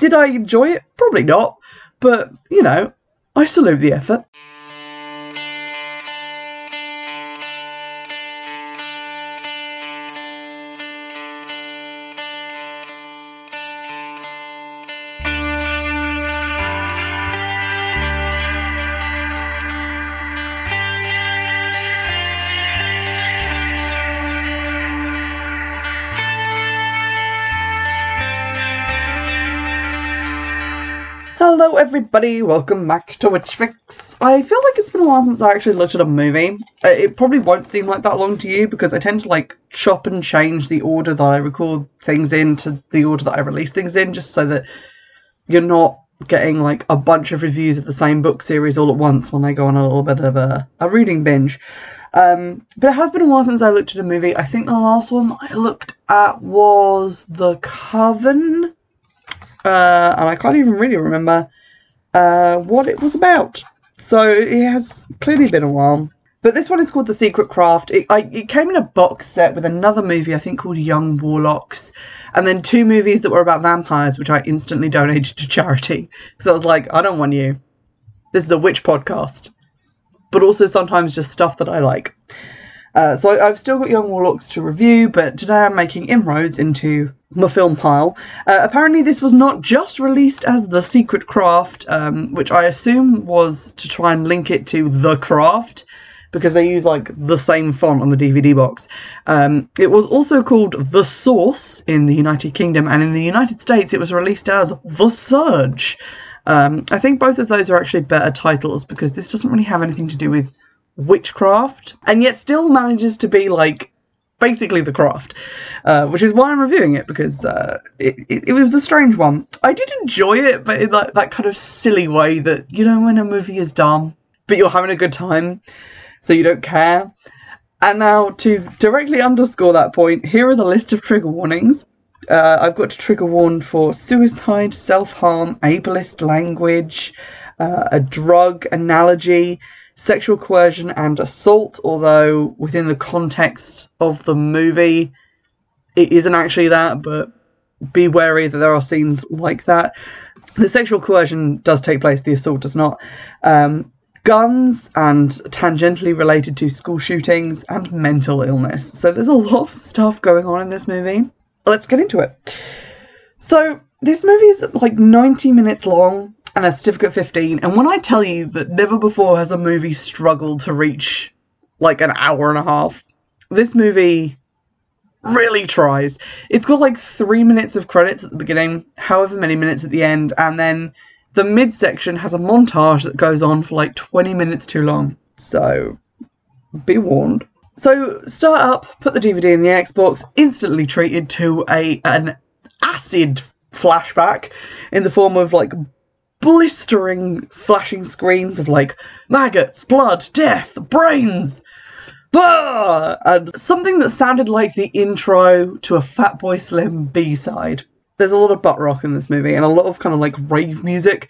Did I enjoy it? Probably not. But, you know, I salute the effort. Hello, everybody. Welcome back to Witch Fix. I feel like it's been a while since I actually looked at a movie. Uh, It probably won't seem like that long to you because I tend to like chop and change the order that I record things in to the order that I release things in, just so that you're not getting like a bunch of reviews of the same book series all at once when I go on a little bit of a, a reading binge. Um, but it has been a while since I looked at a movie. I think the last one I looked at was The Coven uh, and I can't even really remember uh, what it was about. So it has clearly been a while. But this one is called The Secret Craft. It, I, it came in a box set with another movie, I think called Young Warlocks, and then two movies that were about vampires, which I instantly donated to charity. So I was like, I don't want you. This is a witch podcast. But also sometimes just stuff that I like. Uh, so I've still got Young Warlocks to review, but today I'm making inroads into my film pile. Uh, apparently, this was not just released as The Secret Craft, um, which I assume was to try and link it to The Craft, because they use like the same font on the DVD box. Um, it was also called The Source in the United Kingdom, and in the United States, it was released as The Surge. Um, I think both of those are actually better titles because this doesn't really have anything to do with witchcraft, and yet still manages to be like basically the craft, uh, which is why I'm reviewing it because uh, it, it, it was a strange one. I did enjoy it, but in like that kind of silly way that you know when a movie is dumb, but you're having a good time, so you don't care. And now to directly underscore that point, here are the list of trigger warnings. Uh, I've got to trigger warn for suicide, self harm, ableist language, uh, a drug analogy, sexual coercion, and assault. Although, within the context of the movie, it isn't actually that, but be wary that there are scenes like that. The sexual coercion does take place, the assault does not. Um, guns and tangentially related to school shootings and mental illness. So there's a lot of stuff going on in this movie. Let's get into it. So this movie is like 90 minutes long and a certificate 15. And when I tell you that never before has a movie struggled to reach like an hour and a half, this movie really tries. It's got like three minutes of credits at the beginning, however many minutes at the end, and then the midsection has a montage that goes on for like 20 minutes too long. So be warned. So start up, put the DVD in the Xbox, instantly treated to a an acid flashback in the form of like blistering flashing screens of like maggots, blood, death, brains. Ah! And something that sounded like the intro to a Fatboy Slim B side. There's a lot of butt rock in this movie and a lot of kind of like rave music.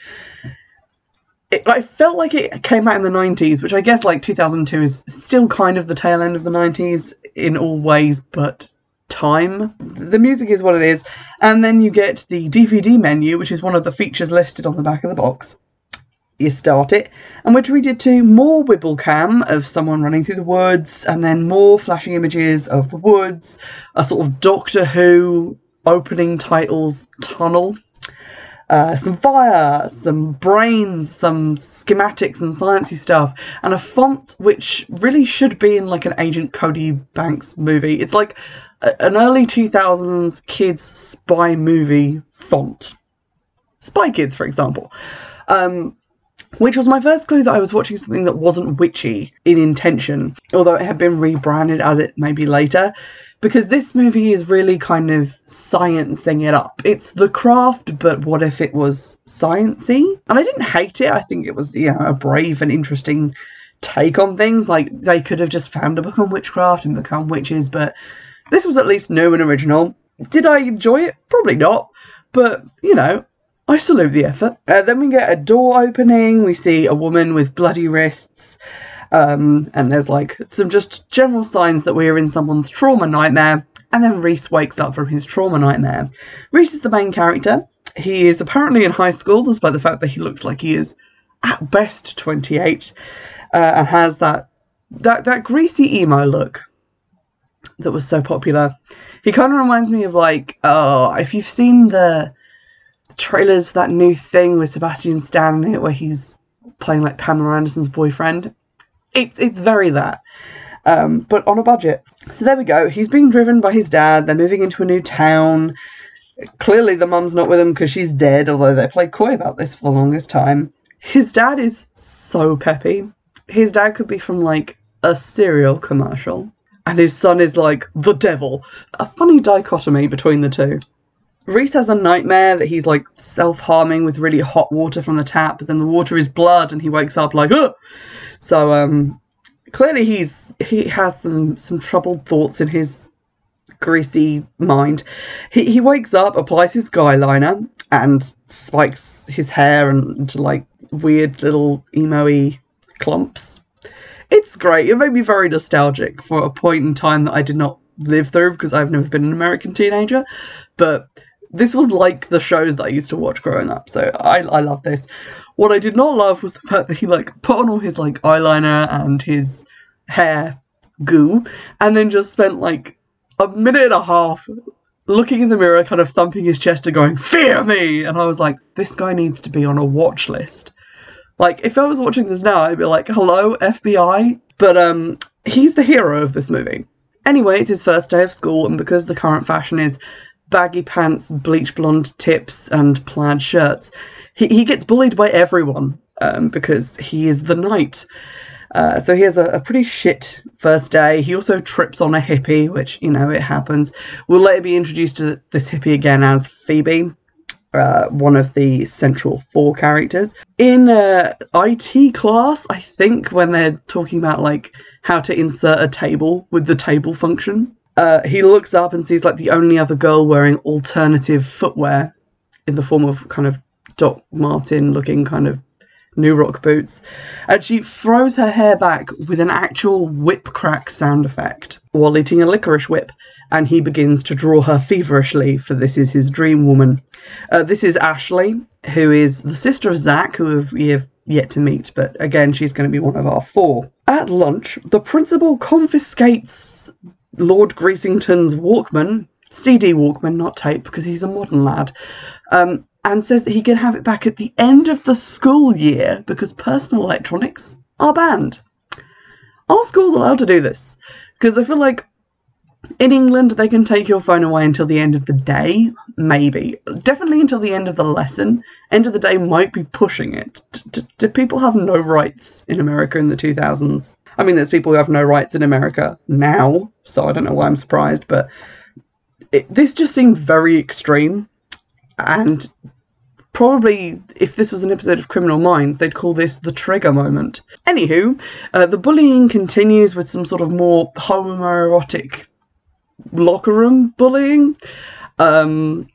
It, I felt like it came out in the 90s, which I guess like 2002 is still kind of the tail end of the 90s in all ways but time. The music is what it is, and then you get the DVD menu, which is one of the features listed on the back of the box. You start it, and we're treated to more Wibble cam of someone running through the woods, and then more flashing images of the woods, a sort of Doctor Who opening titles tunnel. Uh, some fire, some brains, some schematics and sciencey stuff, and a font which really should be in like an Agent Cody Banks movie. It's like an early 2000s kids spy movie font. Spy Kids, for example. Um, which was my first clue that I was watching something that wasn't witchy in intention, although it had been rebranded as it may be later. Because this movie is really kind of sciencing it up. It's the craft, but what if it was sciency? And I didn't hate it. I think it was, you know, a brave and interesting take on things. Like they could have just found a book on witchcraft and become witches, but this was at least new and original. Did I enjoy it? Probably not. But, you know, I salute the effort. Uh, then we get a door opening. We see a woman with bloody wrists. Um, and there's like some just general signs that we're in someone's trauma nightmare. And then Reese wakes up from his trauma nightmare. Reese is the main character. he is apparently in high school, despite the fact that he looks like he is at best 28 uh, and has that, that, that greasy emo look that was so popular. He kind of reminds me of like, oh, if you've seen the, trailers, that new thing with Sebastian Stan in it, where he's playing like Pamela Anderson's boyfriend. It's it's very that, um, but on a budget. So there we go. He's being driven by his dad. They're moving into a new town. Clearly, the mum's not with him because she's dead. Although they play coy about this for the longest time. His dad is so peppy. His dad could be from like a cereal commercial and his son is like the devil. A funny dichotomy between the two. Reese has a nightmare that he's like self harming with really hot water from the tap, but then the water is blood and he wakes up like, Ugh! So, um, clearly he's he has some some troubled thoughts in his greasy mind. He he wakes up, applies his guy liner, and spikes his hair into like weird little emo clumps it's great. It made me very nostalgic for a point in time that I did not live through because I've never been an American teenager. But this was like the shows that I used to watch growing up. So I, I love this. What I did not love was the fact that he like put on all his like eyeliner and his hair goo and then just spent like a minute and a half looking in the mirror, kind of thumping his chest and going, Fear me! And I was like, this guy needs to be on a watch list. Like, if I was watching this now, I'd be like, hello, FBI? But um, he's the hero of this movie. Anyway, it's his first day of school, and because the current fashion is baggy pants, bleach blonde tips, and plaid shirts, he, he gets bullied by everyone um, because he is the knight. Uh, so he has a, a, pretty shit first day. He also trips on a hippie, which, you know, it happens. We'll later be introduced to this hippie again as Phoebe uh, one of the central four characters. In uh, IT class, I think when they're talking about like how to insert a table with the table function, uh, he looks up and sees like the only other girl wearing alternative footwear in the form of kind of Doc Martin looking kind of new rock boots, and she throws her hair back with an actual whip crack sound effect while eating a licorice whip and he begins to draw her feverishly, for this is his dream woman. Uh, this is Ashley, who is the sister of Zach, who we have yet to meet, but again, she's going to be one of our four. At lunch, the principal confiscates Lord Greasington's Walkman, CD Walkman, not tape, because he's a modern lad, um, and says that he can have it back at the end of the school year because personal electronics are banned. Are schools allowed to do this? Because I feel like in England, they can take your phone away until the end of the day, maybe. Definitely until the end of the lesson. End of the day might be pushing it. D- do people have no rights in America in the 2000s? I mean, there's people who have no rights in America now, so I don't know why I'm surprised, but it, this just seemed very extreme. And probably, if this was an episode of Criminal Minds, they'd call this the trigger moment. Anywho, uh, the bullying continues with some sort of more homoerotic locker room bullying, um,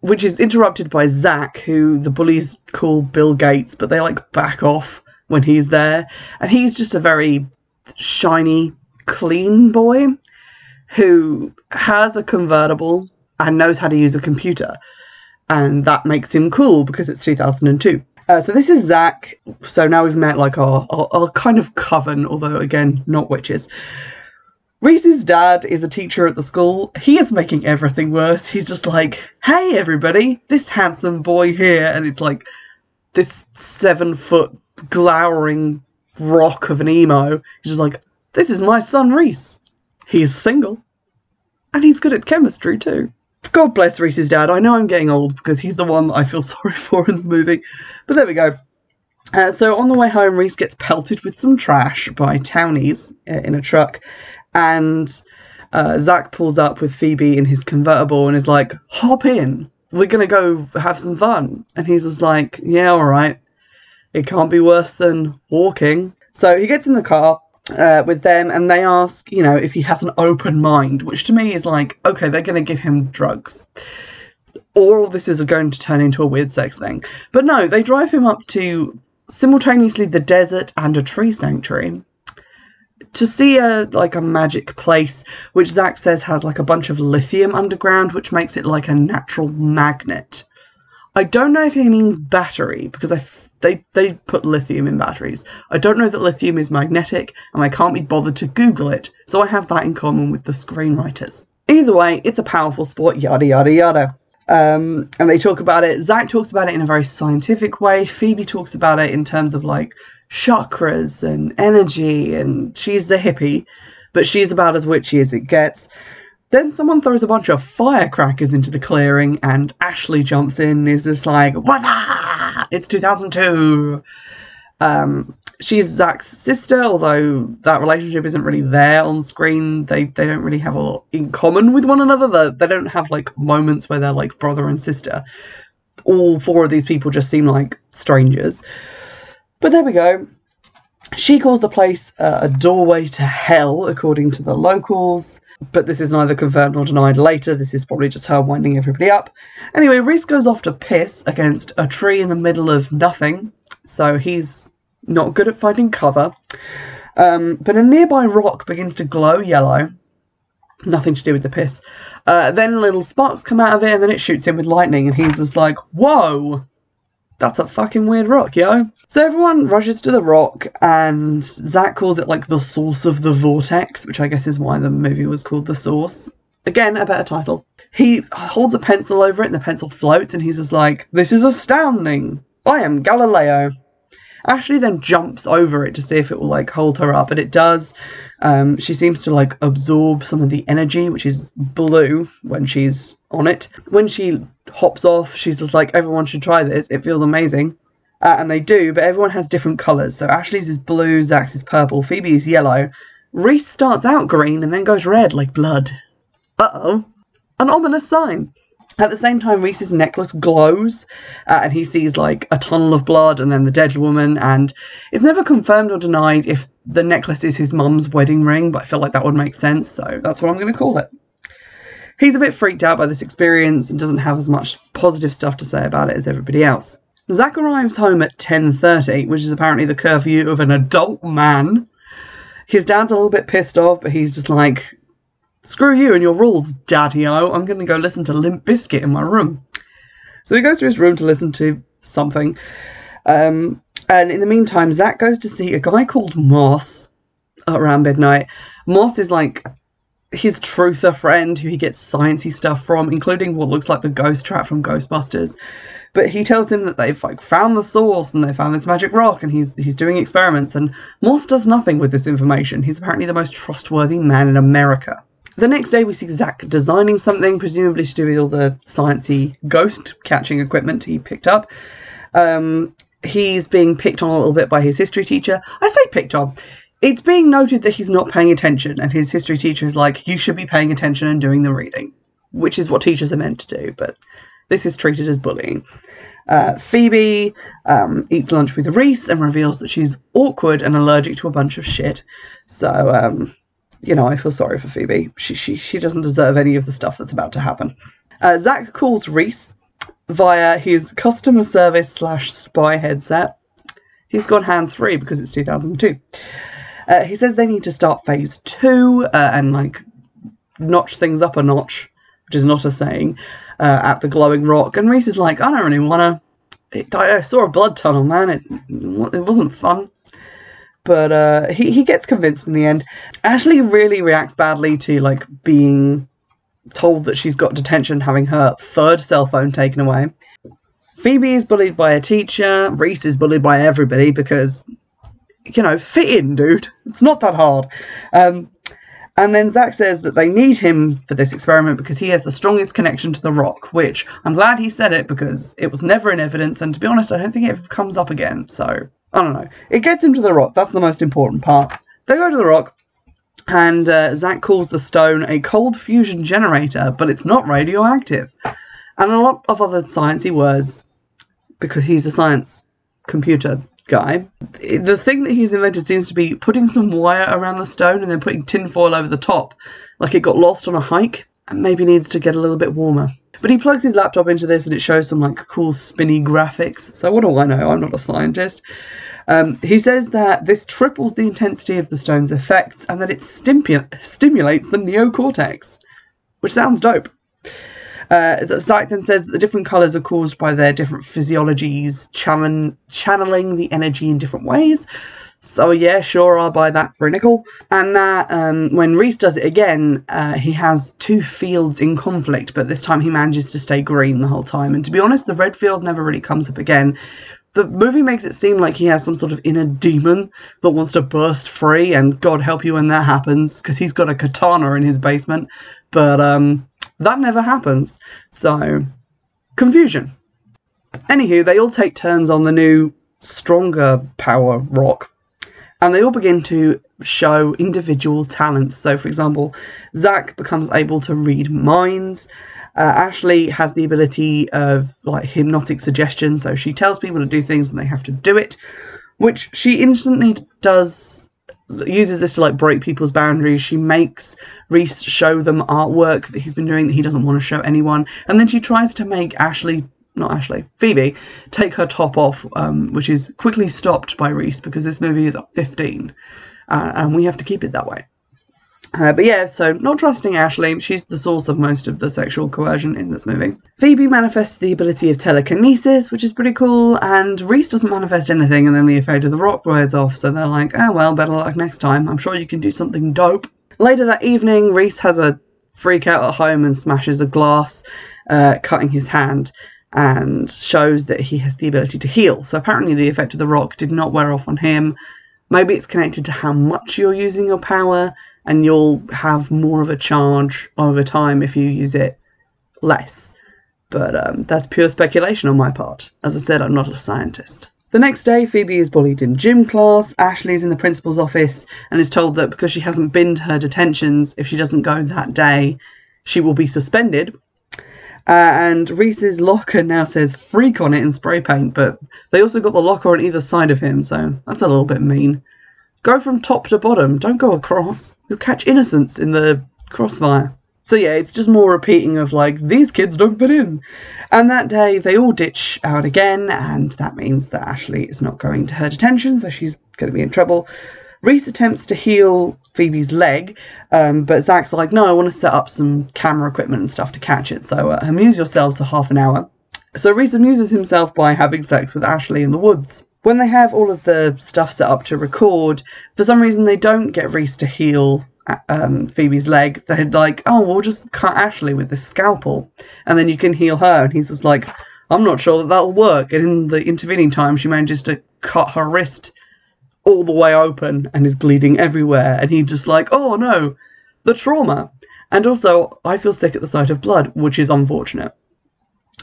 which is interrupted by Zach, who the bullies call Bill Gates, but they like back off when he's there. And he's just a very shiny, clean boy who has a convertible and knows how to use a computer. And that makes him cool because it's 2002. Uh, so this is Zach. So now we've met like our, our, our kind of coven, although again, not witches. Reese's dad is a teacher at the school. He is making everything worse. He's just like, hey, everybody, this handsome boy here. And it's like this seven foot glowering rock of an emo. He's just like, this is my son, Reese. He's single. And he's good at chemistry, too. God bless Reese's dad. I know I'm getting old because he's the one I feel sorry for in the movie. But there we go. Uh, so on the way home, Reese gets pelted with some trash by townies uh, in a truck and uh, Zach pulls up with Phoebe in his convertible and is like, "Hop in, we're gonna go have some fun." And he's just like, "Yeah, all right. It can't be worse than walking." So he gets in the car uh, with them and they ask, you know, if he has an open mind, which to me is like, okay, they're going to give him drugs. All this is going to turn into a weird sex thing. But no, they drive him up to simultaneously the desert and a tree sanctuary to see a like a magic place which Zach says has like a bunch of lithium underground which makes it like a natural magnet. I don't know if he means battery because I f- they they put lithium in batteries. I don't know that lithium is magnetic, and I can't be bothered to Google it, so I have that in common with the screenwriters. Either way, it's a powerful sport. Yada yada yada. Um, and they talk about it. Zach talks about it in a very scientific way. Phoebe talks about it in terms of like chakras and energy, and she's the hippie, but she's about as witchy as it gets. Then someone throws a bunch of firecrackers into the clearing, and Ashley jumps in and is just like, What? It's 2002. Um, she's Zach's sister, although that relationship isn't really there on screen. They they don't really have a lot in common with one another. They, they don't have like moments where they're like brother and sister. All four of these people just seem like strangers. But there we go. She calls the place uh, a doorway to hell, according to the locals. But this is neither confirmed nor denied later. This is probably just her winding everybody up. Anyway, Reese goes off to piss against a tree in the middle of nothing. So he's not good at finding cover. Um, but a nearby rock begins to glow yellow. Nothing to do with the piss. Uh, then little sparks come out of it, and then it shoots him with lightning, and he's just like, "Whoa, that's a fucking weird rock, yo." So everyone rushes to the rock, and Zach calls it like the source of the vortex, which I guess is why the movie was called The Source. Again, a better title. He holds a pencil over it, and the pencil floats, and he's just like, "This is astounding. I am Galileo." Ashley then jumps over it to see if it will like hold her up, and it does. Um, she seems to like absorb some of the energy, which is blue when she's on it. When she hops off, she's just like, everyone should try this. It feels amazing. Uh, and they do, but everyone has different colours. So Ashley's is blue, Zach's is purple, Phoebe's yellow. Reese starts out green and then goes red like blood. Uh oh. An ominous sign. At the same time, Reese's necklace glows, uh, and he sees like a tunnel of blood and then the dead woman. And it's never confirmed or denied if the necklace is his mum's wedding ring, but I feel like that would make sense, so that's what I'm going to call it. He's a bit freaked out by this experience and doesn't have as much positive stuff to say about it as everybody else. Zach arrives home at 10:30, which is apparently the curfew of an adult man. His dad's a little bit pissed off, but he's just like, Screw you and your rules, Daddy O. I'm going to go listen to Limp Bizkit in my room. So he goes to his room to listen to something. Um, and in the meantime, Zach goes to see a guy called Moss around midnight. Moss is like his truther friend who he gets sciencey stuff from, including what looks like the ghost trap from Ghostbusters. But he tells him that they've like found the source and they found this magic rock and he's he's doing experiments and Moss does nothing with this information. He's apparently the most trustworthy man in America. The next day, we see Zach designing something, presumably to do with all the sciencey ghost catching equipment he picked up. Um, he's being picked on a little bit by his history teacher. I say picked on. It's being noted that he's not paying attention, and his history teacher is like, You should be paying attention and doing the reading, which is what teachers are meant to do, but this is treated as bullying. Uh, Phoebe um, eats lunch with Reese and reveals that she's awkward and allergic to a bunch of shit. So, um, you know, I feel sorry for Phoebe. She she she doesn't deserve any of the stuff that's about to happen. Uh, Zach calls Reese via his customer service slash spy headset. He's gone hands free because it's 2002. Uh, he says they need to start phase two uh, and like notch things up a notch, which is not a saying, uh, at the glowing rock. And Reese is like, I don't really want to. I saw a blood tunnel, man. It it wasn't fun but uh, he he gets convinced in the end. Ashley really reacts badly to like being told that she's got detention, having her third cell phone taken away. Phoebe is bullied by a teacher. Reese is bullied by everybody because you know fit in, dude. It's not that hard. Um, and then Zach says that they need him for this experiment because he has the strongest connection to the rock, which I'm glad he said it because it was never in evidence, and to be honest, I don't think it comes up again. So I don't know. It gets him to the rock. That's the most important part. They go to the rock, and uh, Zach calls the stone a cold fusion generator, but it's not radioactive. And a lot of other sciencey words, because he's a science computer guy. The thing that he's invented seems to be putting some wire around the stone and then putting tinfoil over the top, like it got lost on a hike and maybe needs to get a little bit warmer. But he plugs his laptop into this and it shows some like cool spinny graphics. So what do I know? I'm not a scientist. Um, he says that this triples the intensity of the stone's effects and that it stimu- stimulates the neocortex, which sounds dope. Uh, Zach then says that the different colours are caused by their different physiologies, channel- channeling the energy in different ways. So yeah, sure, I'll buy that for a nickel. And that um, when Reese does it again, uh, he has two fields in conflict, but this time he manages to stay green the whole time. And to be honest, the red field never really comes up again. The movie makes it seem like he has some sort of inner demon that wants to burst free, and God help you when that happens, because he's got a katana in his basement. But um, that never happens. So, confusion. Anywho, they all take turns on the new, stronger power rock and they all begin to show individual talents. So, for example, Zach becomes able to read minds. Uh, Ashley has the ability of like hypnotic suggestion, so she tells people to do things and they have to do it, which she instantly does. Uses this to like break people's boundaries. She makes Reese show them artwork that he's been doing that he doesn't want to show anyone, and then she tries to make Ashley not Ashley, Phoebe, take her top off, um, which is quickly stopped by Reese because this movie is 15 uh, and we have to keep it that way. Uh, but yeah, so not trusting Ashley, she's the source of most of the sexual coercion in this movie. Phoebe manifests the ability of telekinesis, which is pretty cool, and Reese doesn't manifest anything, and then the effect of the rock wears off, so they're like, oh well, better luck next time. I'm sure you can do something dope. Later that evening, Reese has a freak out at home and smashes a glass, uh, cutting his hand and shows that he has the ability to heal. So apparently, the effect of the rock did not wear off on him. Maybe it's connected to how much you're using your power, and you'll have more of a charge over time if you use it less. But um, that's pure speculation on my part. As I said, I'm not a scientist. The next day, Phoebe is bullied in gym class. Ashley's in the principal's office and is told that because she hasn't been to her detentions, if she doesn't go that day, she will be suspended uh, and Reese's locker now says freak on it in spray paint, but they also got the locker on either side of him, so that's a little bit mean. Go from top to bottom, don't go across. You'll catch innocence in the crossfire. So yeah, it's just more repeating of like, these kids don't fit in. And that day they all ditch out again, and that means that Ashley is not going to her detention, so she's going to be in trouble. Reese attempts to heal Phoebe's leg, um, but Zach's like, no, I want to set up some camera equipment and stuff to catch it. So uh, amuse yourselves for half an hour. So Reese amuses himself by having sex with Ashley in the woods. When they have all of the stuff set up to record, for some reason they don't get Reese to heal uh, um, Phoebe's leg. They're like, oh, we'll just cut Ashley with this scalpel, and then you can heal her. And he's just like, I'm not sure that that'll work. And in the intervening time, she manages to cut her wrist all the way open and is bleeding everywhere. And he's just like, oh no, the trauma. And also, I feel sick at the sight of blood, which is unfortunate.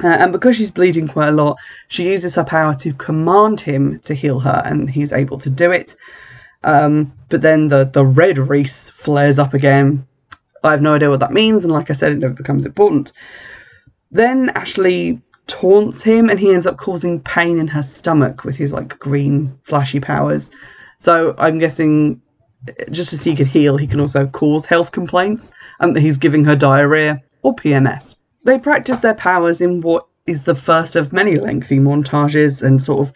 Uh, and because she's bleeding quite a lot, she uses her power to command him to heal her, and he's able to do it. Um, but then the, the red Reese flares up again. I have no idea what that means, and like I said, it never becomes important. Then Ashley taunts him and he ends up causing pain in her stomach with his like green flashy powers. So I'm guessing just as he can heal, he can also cause health complaints and he's giving her diarrhea or PMS. They practice their powers in what is the first of many lengthy montages and sort of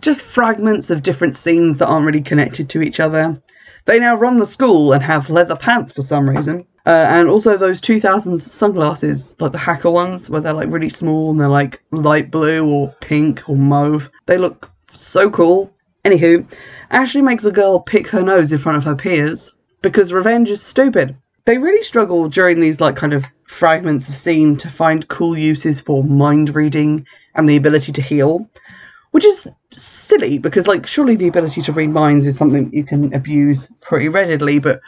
just fragments of different scenes that aren't really connected to each other. They now run the school and have leather pants for some reason. Uh, and also those 2000s sunglasses, like the hacker ones, where they're like really small and they're like light blue or pink or mauve. They look so cool. Anywho, Ashley makes a girl pick her nose in front of her peers because revenge is stupid. They really struggle during these like kind of fragments of scene to find cool uses for mind reading and the ability to heal which is silly because like surely the ability to read minds is something you can abuse pretty readily but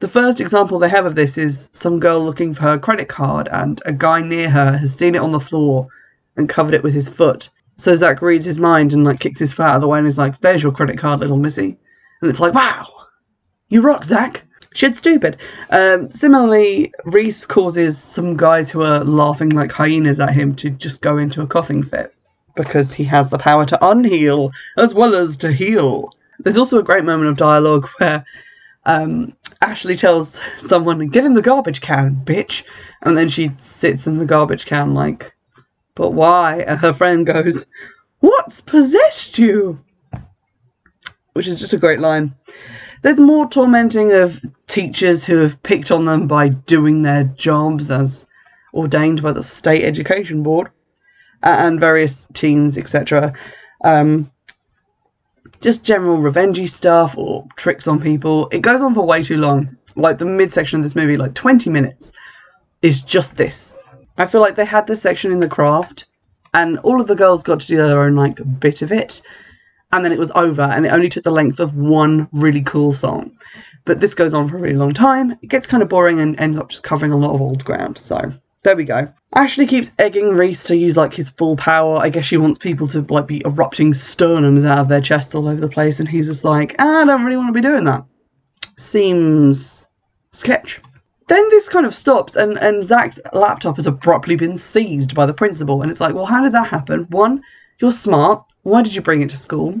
the first example they have of this is some girl looking for her credit card and a guy near her has seen it on the floor and covered it with his foot. So zach reads his mind and like kicks his foot out of the way and is like there's your credit card little missy. And it's like wow you rock zach. Shit stupid. Um, similarly reese causes some guys who are laughing like hyenas at him to just go into a coughing fit because he has the power to unheal as well as to heal. There's also a great moment of dialogue where um, Ashley tells someone, Get in the garbage can, bitch. And then she sits in the garbage can, like, But why? And her friend goes, What's possessed you? Which is just a great line. There's more tormenting of teachers who have picked on them by doing their jobs, as ordained by the state education board and various teens, etc. Um, just general revengey stuff or tricks on people. It goes on for way too long. Like the midsection of this movie, like 20 minutes, is just this. I feel like they had this section in the craft, and all of the girls got to do their own like bit of it, and then it was over, and it only took the length of one really cool song. But this goes on for a really long time. It gets kind of boring and ends up just covering a lot of old ground. So there we go. Ashley keeps egging Reese to use like his full power. I guess she wants people to like be erupting sternums out of their chests all over the place, and he's just like, ah, I don't really want to be doing that. Seems sketch. Then this kind of stops, and and Zach's laptop has abruptly been seized by the principal, and it's like, well, how did that happen? One, you're smart. Why did you bring it to school?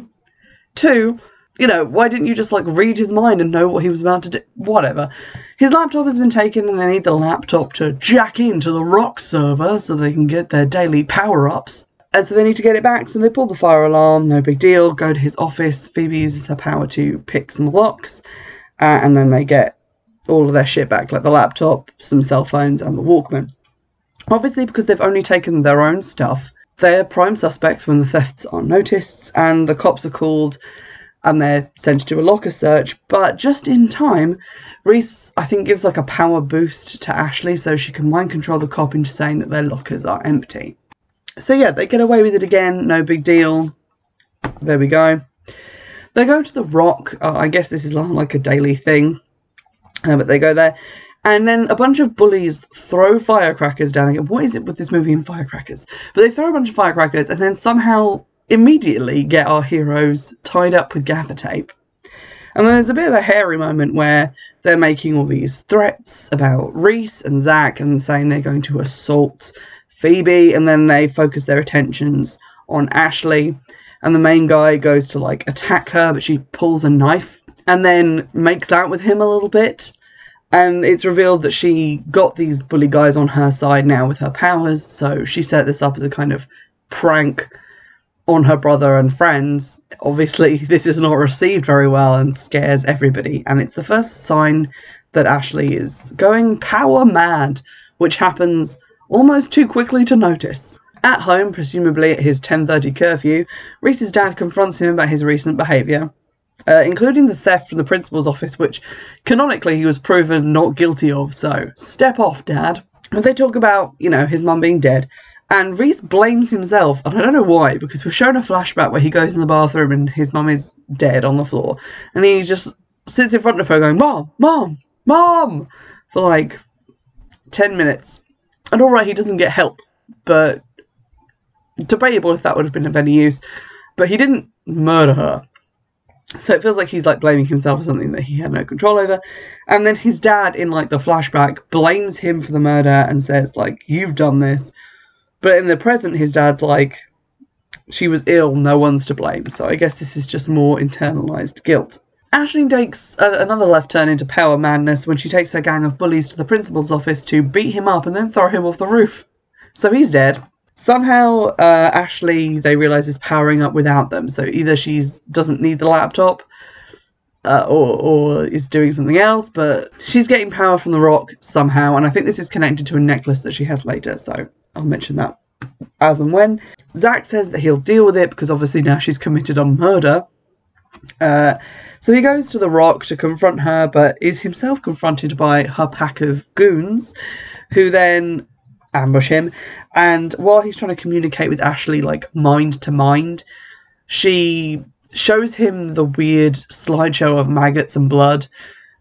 Two, you know, why didn't you just like read his mind and know what he was about to do? Whatever. His laptop has been taken and they need the laptop to jack into the rock server so they can get their daily power ups. And so they need to get it back. So they pull the fire alarm, no big deal, go to his office. Phoebe uses her power to pick some locks. Uh, and then they get all of their shit back, like the laptop, some cell phones, and the Walkman. Obviously, because they've only taken their own stuff, they're prime suspects when the thefts are noticed, and the cops are called and they're sent to do a locker search. But just in time, Reese, I think, gives like a power boost to Ashley so she can mind control the cop into saying that their lockers are empty. So yeah, they get away with it again, no big deal. There we go. They go to the rock. Uh, I guess this is like a daily thing, uh, but they go there. And then a bunch of bullies throw firecrackers down again. What is it with this movie and firecrackers? But they throw a bunch of firecrackers and then somehow immediately get our heroes tied up with gaffer tape. And there's a bit of a hairy moment where they're making all these threats about Reese and Zach and saying they're going to assault Phoebe, and then they focus their attentions on Ashley. And the main guy goes to like attack her, but she pulls a knife and then makes out with him a little bit. And it's revealed that she got these bully guys on her side now with her powers, so she set this up as a kind of prank on her brother and friends, obviously this is not received very well and scares everybody. And it's the first sign that Ashley is going power mad, which happens almost too quickly to notice. At home, presumably at his 10:30 curfew, Reese's dad confronts him about his recent behaviour, uh, including the theft from the principal's office, which canonically he was proven not guilty of. So step off, dad. They talk about, you know, his mum being dead and Reese blames himself, and I don't know why, because we're shown a flashback where he goes in the bathroom and his mum is dead on the floor. And he just sits in front of her going, Mom, Mom, Mom, for like 10 minutes. And alright, he doesn't get help, but debatable if that would have been of any use. But he didn't murder her. So it feels like he's like blaming himself for something that he had no control over. And then his dad, in like the flashback, blames him for the murder and says, like, you've done this. But in the present, his dad's like, she was ill, no one's to blame. So I guess this is just more internalized guilt. Ashley takes a- another left turn into power madness when she takes her gang of bullies to the principal's office to beat him up and then throw him off the roof. So he's dead. Somehow, uh, Ashley, they realize, is powering up without them. So either she doesn't need the laptop, uh, or, or is doing something else, but she's getting power from the rock somehow, and I think this is connected to a necklace that she has later, so I'll mention that as and when. Zach says that he'll deal with it because obviously now she's committed a murder. Uh, so he goes to the rock to confront her, but is himself confronted by her pack of goons, who then ambush him. And while he's trying to communicate with Ashley, like mind to mind, she shows him the weird slideshow of maggots and blood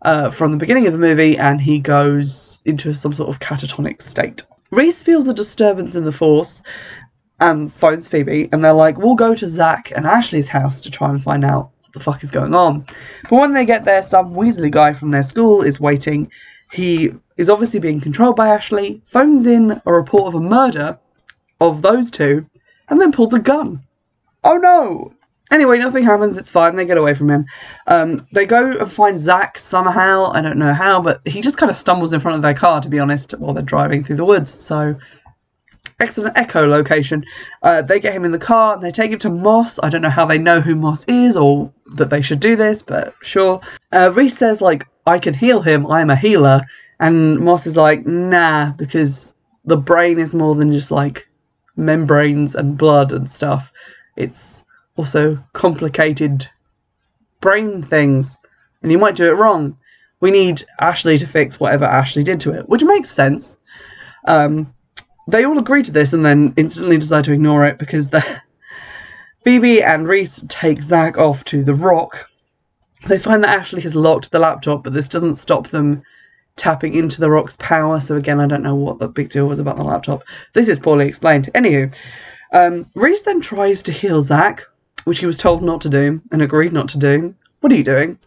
uh, from the beginning of the movie, and he goes into some sort of catatonic state. Reese feels a disturbance in the force and phones Phoebe, and they're like, We'll go to Zach and Ashley's house to try and find out what the fuck is going on. But when they get there, some Weasley guy from their school is waiting. He is obviously being controlled by Ashley, phones in a report of a murder of those two, and then pulls a gun. Oh no! Anyway, nothing happens. It's fine. They get away from him. Um, they go and find Zach somehow. I don't know how, but he just kind of stumbles in front of their car, to be honest, while they're driving through the woods. So, excellent echolocation. Uh, they get him in the car and they take him to Moss. I don't know how they know who Moss is or that they should do this, but sure. Uh, Reese says, like, I can heal him. I'm a healer. And Moss is like, nah, because the brain is more than just like membranes and blood and stuff. It's also complicated brain things, and you might do it wrong. We need Ashley to fix whatever Ashley did to it, which makes sense. Um, they all agree to this and then instantly decide to ignore it because the Phoebe and Reese take Zach off to the rock. They find that Ashley has locked the laptop, but this doesn't stop them tapping into the rock's power. So again, I don't know what the big deal was about the laptop. This is poorly explained. Anywho, um, Reese then tries to heal Zach, which he was told not to do and agreed not to do. What are you doing?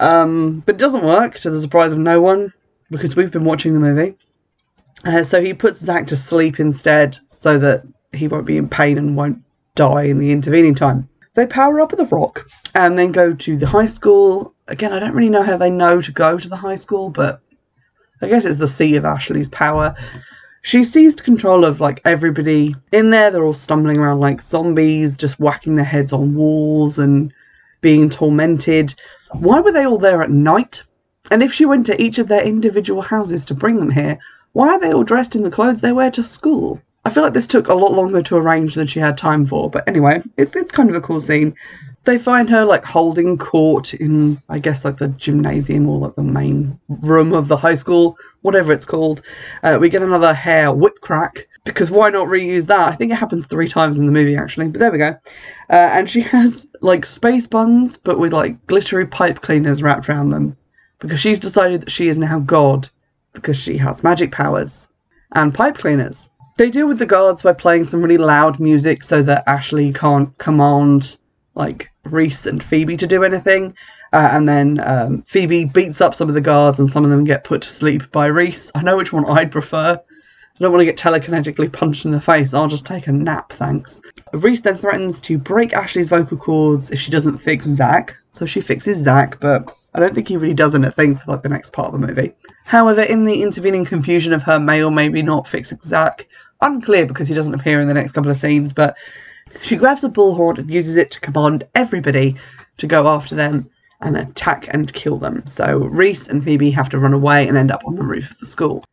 Um, but it doesn't work, to the surprise of no one, because we've been watching the movie. Uh, so he puts Zach to sleep instead, so that he won't be in pain and won't die in the intervening time. They power up at the rock and then go to the high school. Again, I don't really know how they know to go to the high school, but I guess it's the seat of Ashley's power. She seized control of like everybody in there. They're all stumbling around like zombies, just whacking their heads on walls and being tormented. Why were they all there at night? And if she went to each of their individual houses to bring them here, why are they all dressed in the clothes they wear to school? I feel like this took a lot longer to arrange than she had time for, but anyway, it's it's kind of a cool scene. They find her like holding court in, I guess, like the gymnasium or like the main room of the high school, whatever it's called. Uh, we get another hair whip crack because why not reuse that? I think it happens three times in the movie actually, but there we go. Uh, and she has like space buns, but with like glittery pipe cleaners wrapped around them because she's decided that she is now God because she has magic powers and pipe cleaners. They deal with the guards by playing some really loud music so that Ashley can't command like Reese and Phoebe to do anything. Uh, and then um, Phoebe beats up some of the guards, and some of them get put to sleep by Reese. I know which one I'd prefer. I don't want to get telekinetically punched in the face. I'll just take a nap, thanks. Reese then threatens to break Ashley's vocal cords if she doesn't fix Zach. So she fixes Zach, but I don't think he really does anything for like the next part of the movie. However, in the intervening confusion of her may or maybe not fixing Zach, unclear because he doesn't appear in the next couple of scenes, but she grabs a bullhorn and uses it to command everybody to go after them and attack and kill them. So Reese and Phoebe have to run away and end up on the roof of the school.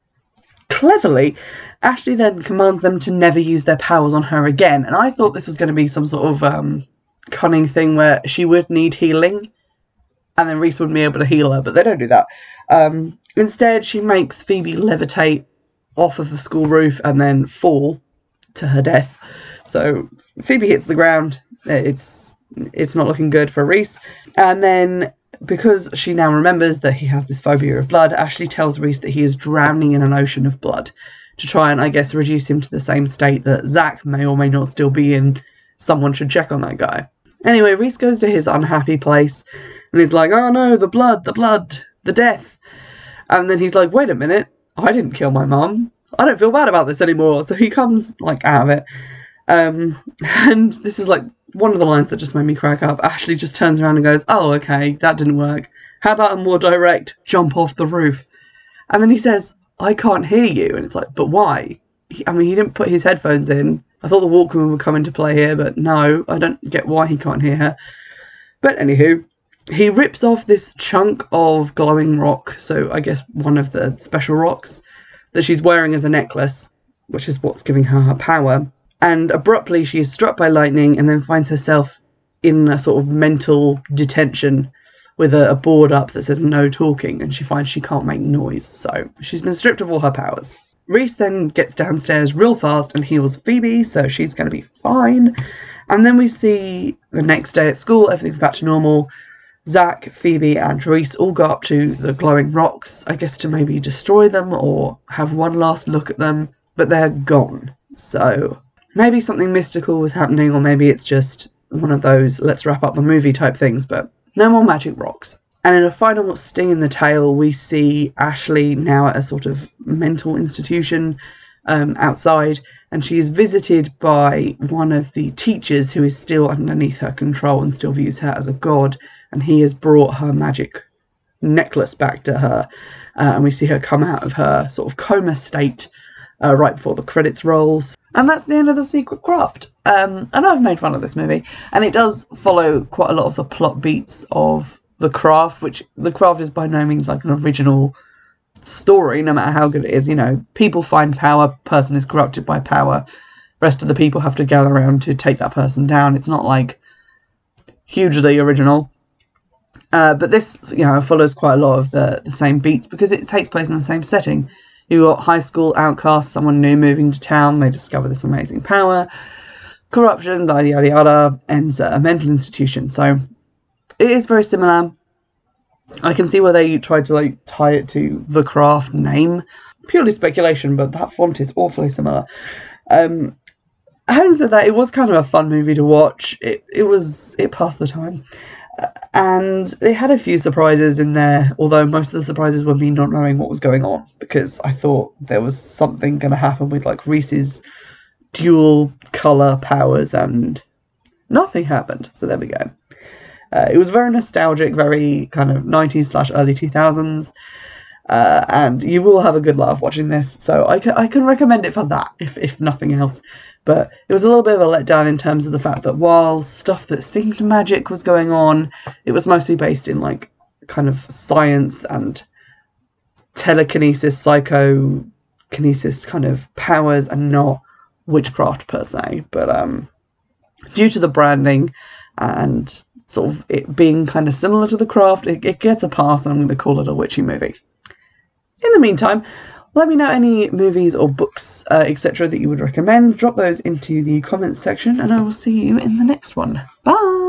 Cleverly, Ashley then commands them to never use their powers on her again, and I thought this was going to be some sort of um, cunning thing where she would need healing, and then Reese wouldn't be able to heal her, but they don't do that. Um, instead, she makes Phoebe levitate off of the school roof and then fall to her death. So Phoebe hits the ground. It's it's not looking good for Reese. And then because she now remembers that he has this phobia of blood, Ashley tells Reese that he is drowning in an ocean of blood to try and I guess reduce him to the same state that Zach may or may not still be in. Someone should check on that guy. Anyway, Reese goes to his unhappy place and he's like, "Oh no, the blood, the blood, the death." And then he's like, "Wait a minute, I didn't kill my mum. I don't feel bad about this anymore." So he comes like out of it um, and this is like one of the lines that just made me crack up. Ashley just turns around and goes, Oh, okay, that didn't work. How about a more direct jump off the roof? And then he says, I can't hear you. And it's like, But why? He, I mean, he didn't put his headphones in. I thought the Walkman would come into play here, but no, I don't get why he can't hear her. But anywho, he rips off this chunk of glowing rock, so I guess one of the special rocks that she's wearing as a necklace, which is what's giving her her power and abruptly she is struck by lightning and then finds herself in a sort of mental detention with a, a, board up that says no talking. And she finds she can't make noise. So she's been stripped of all her powers. Reese then gets downstairs real fast and heals phoebe. So she's going to be fine. And then we see the next day at school everything's back to normal. Zach phoebe and reese all go up to the glowing rocks i guess to maybe destroy them or have one last look at them. But they're gone. So maybe something mystical was happening, or maybe it's just one of those let's wrap up the movie type things, but no more magic rocks. And in a final sting in the tail, we see Ashley now at a sort of mental institution um, outside, and she is visited by one of the teachers who is still underneath her control and still views her as a god, and he has brought her magic necklace back to her. Uh, and we see her come out of her sort of coma state uh, right before the credits rolls. And that's the end of the secret craft. Um, I know I've made fun of this movie, and it does follow quite a lot of the plot beats of the craft, which the craft is by no means like an original story, no matter how good it is. You know, people find power, person is corrupted by power. Rest of the people have to gather around to take that person down. It's not like hugely original. Uh, but this, you know, follows quite a lot of the, the same beats because it takes place in the same setting. High school outcasts, someone new moving to town, they discover this amazing power, corruption, yada yada yada, ends at a mental institution. So it is very similar. I can see where they tried to like tie it to the craft name. Purely speculation, but that font is awfully similar. Um, having said that, it was kind of a fun movie to watch. It it was it passed the time, and they had a few surprises in there. Although most of the surprises were me not knowing what was going on because I thought there was something going to happen with like Reese's dual color powers, and nothing happened. So there we go. Uh, it was very nostalgic, very kind of 90s slash early 2000s. Uh, and you will have a good laugh watching this. So I can, I can recommend it for that, if, if nothing else. But it was a little bit of a letdown in terms of the fact that while stuff that seemed magic was going on, it was mostly based in like kind of science and telekinesis, psychokinesis kind of powers and not witchcraft per se. But um, due to the branding and sort of it being kind of similar to the craft, it, it gets a pass, and I'm going to call it a witchy movie. In the meantime, let me know any movies or books, uh, etc., that you would recommend. Drop those into the comments section, and I will see you in the next one. Bye!